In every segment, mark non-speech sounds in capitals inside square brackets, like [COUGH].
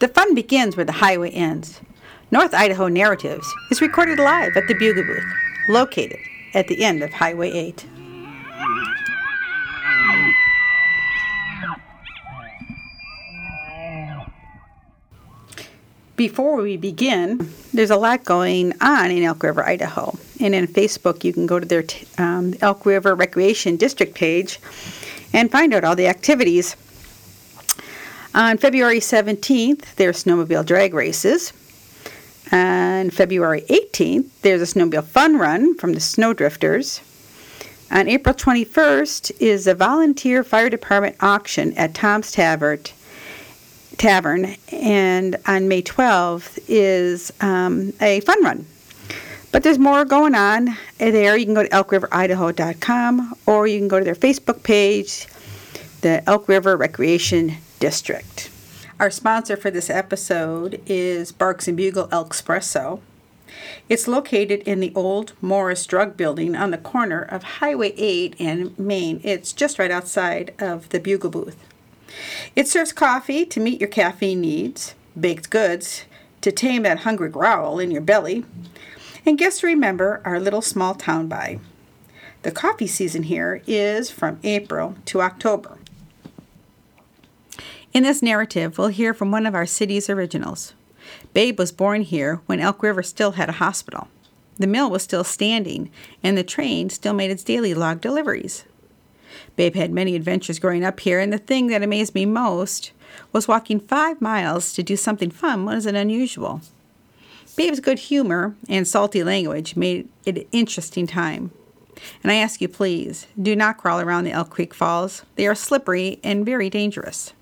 The fun begins where the highway ends. North Idaho Narratives is recorded live at the Bugle Booth, located at the end of Highway 8. Before we begin, there's a lot going on in Elk River, Idaho. And in Facebook, you can go to their um, Elk River Recreation District page and find out all the activities. On February 17th, there's snowmobile drag races. On February 18th, there's a snowmobile fun run from the Snowdrifters. On April 21st is a volunteer fire department auction at Tom's Tavern. Tavern, and on May 12th is um, a fun run. But there's more going on there. You can go to elkriveridaho.com or you can go to their Facebook page, the Elk River Recreation District. Our sponsor for this episode is Barks and Bugle Elk Espresso. It's located in the old Morris Drug Building on the corner of Highway 8 and Main. It's just right outside of the Bugle booth. It serves coffee to meet your caffeine needs, baked goods to tame that hungry growl in your belly, and guests remember our little small town by. The coffee season here is from April to October. In this narrative, we'll hear from one of our city's originals. Babe was born here when Elk River still had a hospital. The mill was still standing, and the train still made its daily log deliveries. Babe had many adventures growing up here, and the thing that amazed me most was walking five miles to do something fun wasn't unusual. Babe's good humor and salty language made it an interesting time. And I ask you, please, do not crawl around the Elk Creek Falls. They are slippery and very dangerous.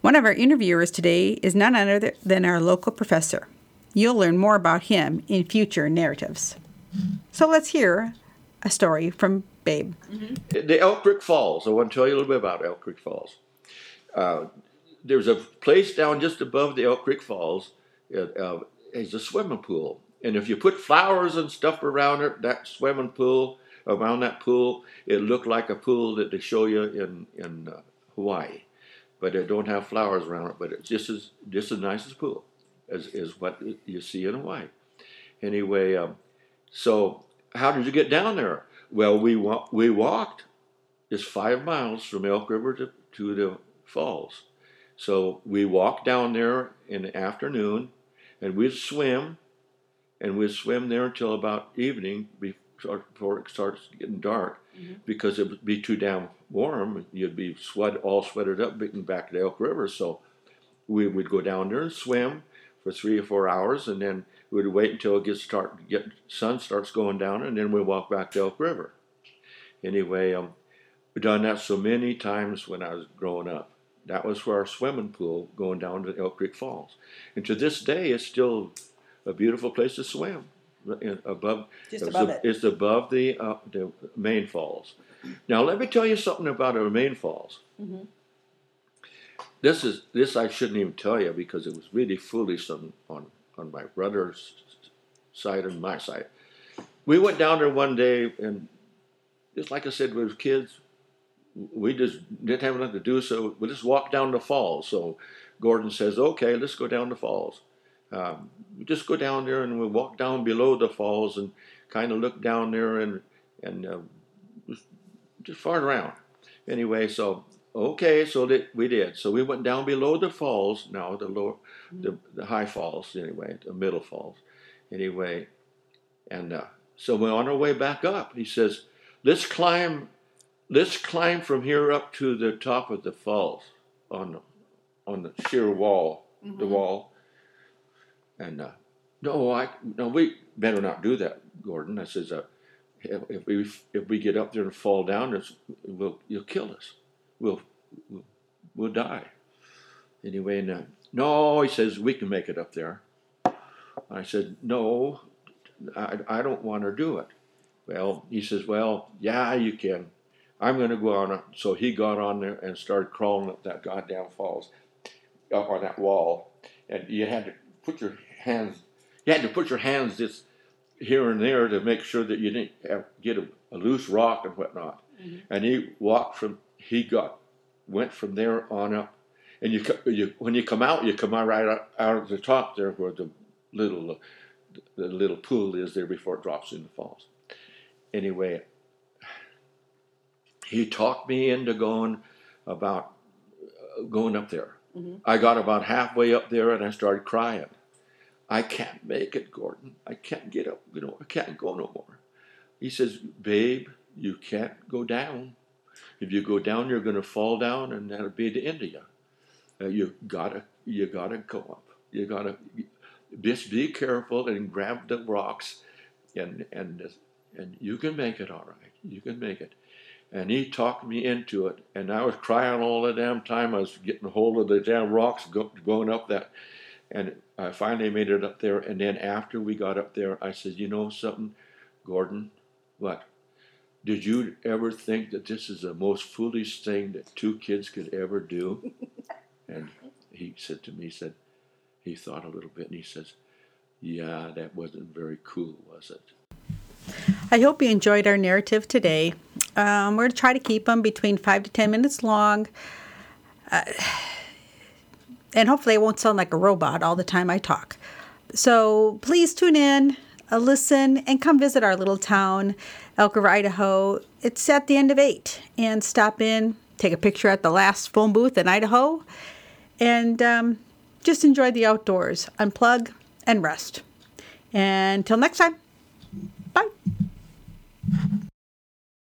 One of our interviewers today is none other than our local professor. You'll learn more about him in future narratives. So let's hear a story from Babe. Mm-hmm. The Elk Creek Falls. I want to tell you a little bit about Elk Creek Falls. Uh, there's a place down just above the Elk Creek Falls. Uh, it's a swimming pool, and if you put flowers and stuff around it, that swimming pool around that pool, it looked like a pool that they show you in in uh, Hawaii, but it don't have flowers around it. But it's just as just as nice as pool as is what you see in Hawaii. Anyway, um, so how did you get down there? Well, we wa- we walked It's five miles from Elk River to, to the falls. So we walked down there in the afternoon, and we'd swim, and we'd swim there until about evening before it starts getting dark, mm-hmm. because it would be too damn warm. You'd be sweat all sweated up getting back to Elk River. So we would go down there and swim for three or four hours, and then we'd wait until it gets start get sun starts going down, and then we walk back to Elk River. Anyway, um, we've done that so many times when I was growing up. That was for our swimming pool going down to Elk Creek Falls, and to this day, it's still a beautiful place to swim. Above, Just above it. It's above the uh, the main falls. Now, let me tell you something about our main falls. Mm-hmm. This is this I shouldn't even tell you because it was really foolish on on on my brother's side and my side. We went down there one day, and just like I said, we were kids. We just didn't have nothing to do, so we just walked down the falls. So Gordon says, "Okay, let's go down the falls." Um, we just go down there, and we walk down below the falls, and kind of look down there, and and uh, just, just fart around. Anyway, so Okay, so that we did. So we went down below the falls. Now the lower, the, the high falls anyway, the middle falls, anyway, and uh, so we're on our way back up. He says, "Let's climb, let's climb from here up to the top of the falls on the, on the sheer wall, mm-hmm. the wall." And uh, no, I no, we better not do that, Gordon. I says, uh, if, we if we get up there and fall down, it's, will you'll kill us we'll, we'll, we'll die. Anyway, and, uh, no, he says, we can make it up there. I said, no, I, I don't want to do it. Well, he says, well, yeah, you can. I'm going to go on it. So he got on there and started crawling up that goddamn falls, up on that wall. And you had to put your hands, you had to put your hands just here and there to make sure that you didn't have, get a, a loose rock and whatnot. Mm-hmm. And he walked from he got went from there on up, and you, you when you come out, you come out right out, out of the top there where the little uh, the little pool is there before it drops in the falls. Anyway, he talked me into going about uh, going up there. I got about halfway up there and I started crying. I can't make it, Gordon. I can't get up. You know, I can't go no more. He says, "Babe, you can't go down. If you go down, you're going to fall down, and that'll be the end of you. Uh, you gotta, you gotta go up. You gotta just be careful and grab the rocks, and and and you can make it all right. You can make it." And he talked me into it, and I was crying all the damn time. I was getting hold of the damn rocks, go, going up that, and I finally made it up there. And then after we got up there, I said, "You know something, Gordon? What? Did you ever think that this is the most foolish thing that two kids could ever do?" [LAUGHS] and he said to me, he said, he thought a little bit, and he says, "Yeah, that wasn't very cool, was it?" I hope you enjoyed our narrative today. Um, we're going to try to keep them between five to ten minutes long. Uh, and hopefully, I won't sound like a robot all the time I talk. So please tune in, uh, listen, and come visit our little town, Elk River, Idaho. It's at the end of eight. And stop in, take a picture at the last phone booth in Idaho, and um, just enjoy the outdoors, unplug, and rest. Until next time, bye.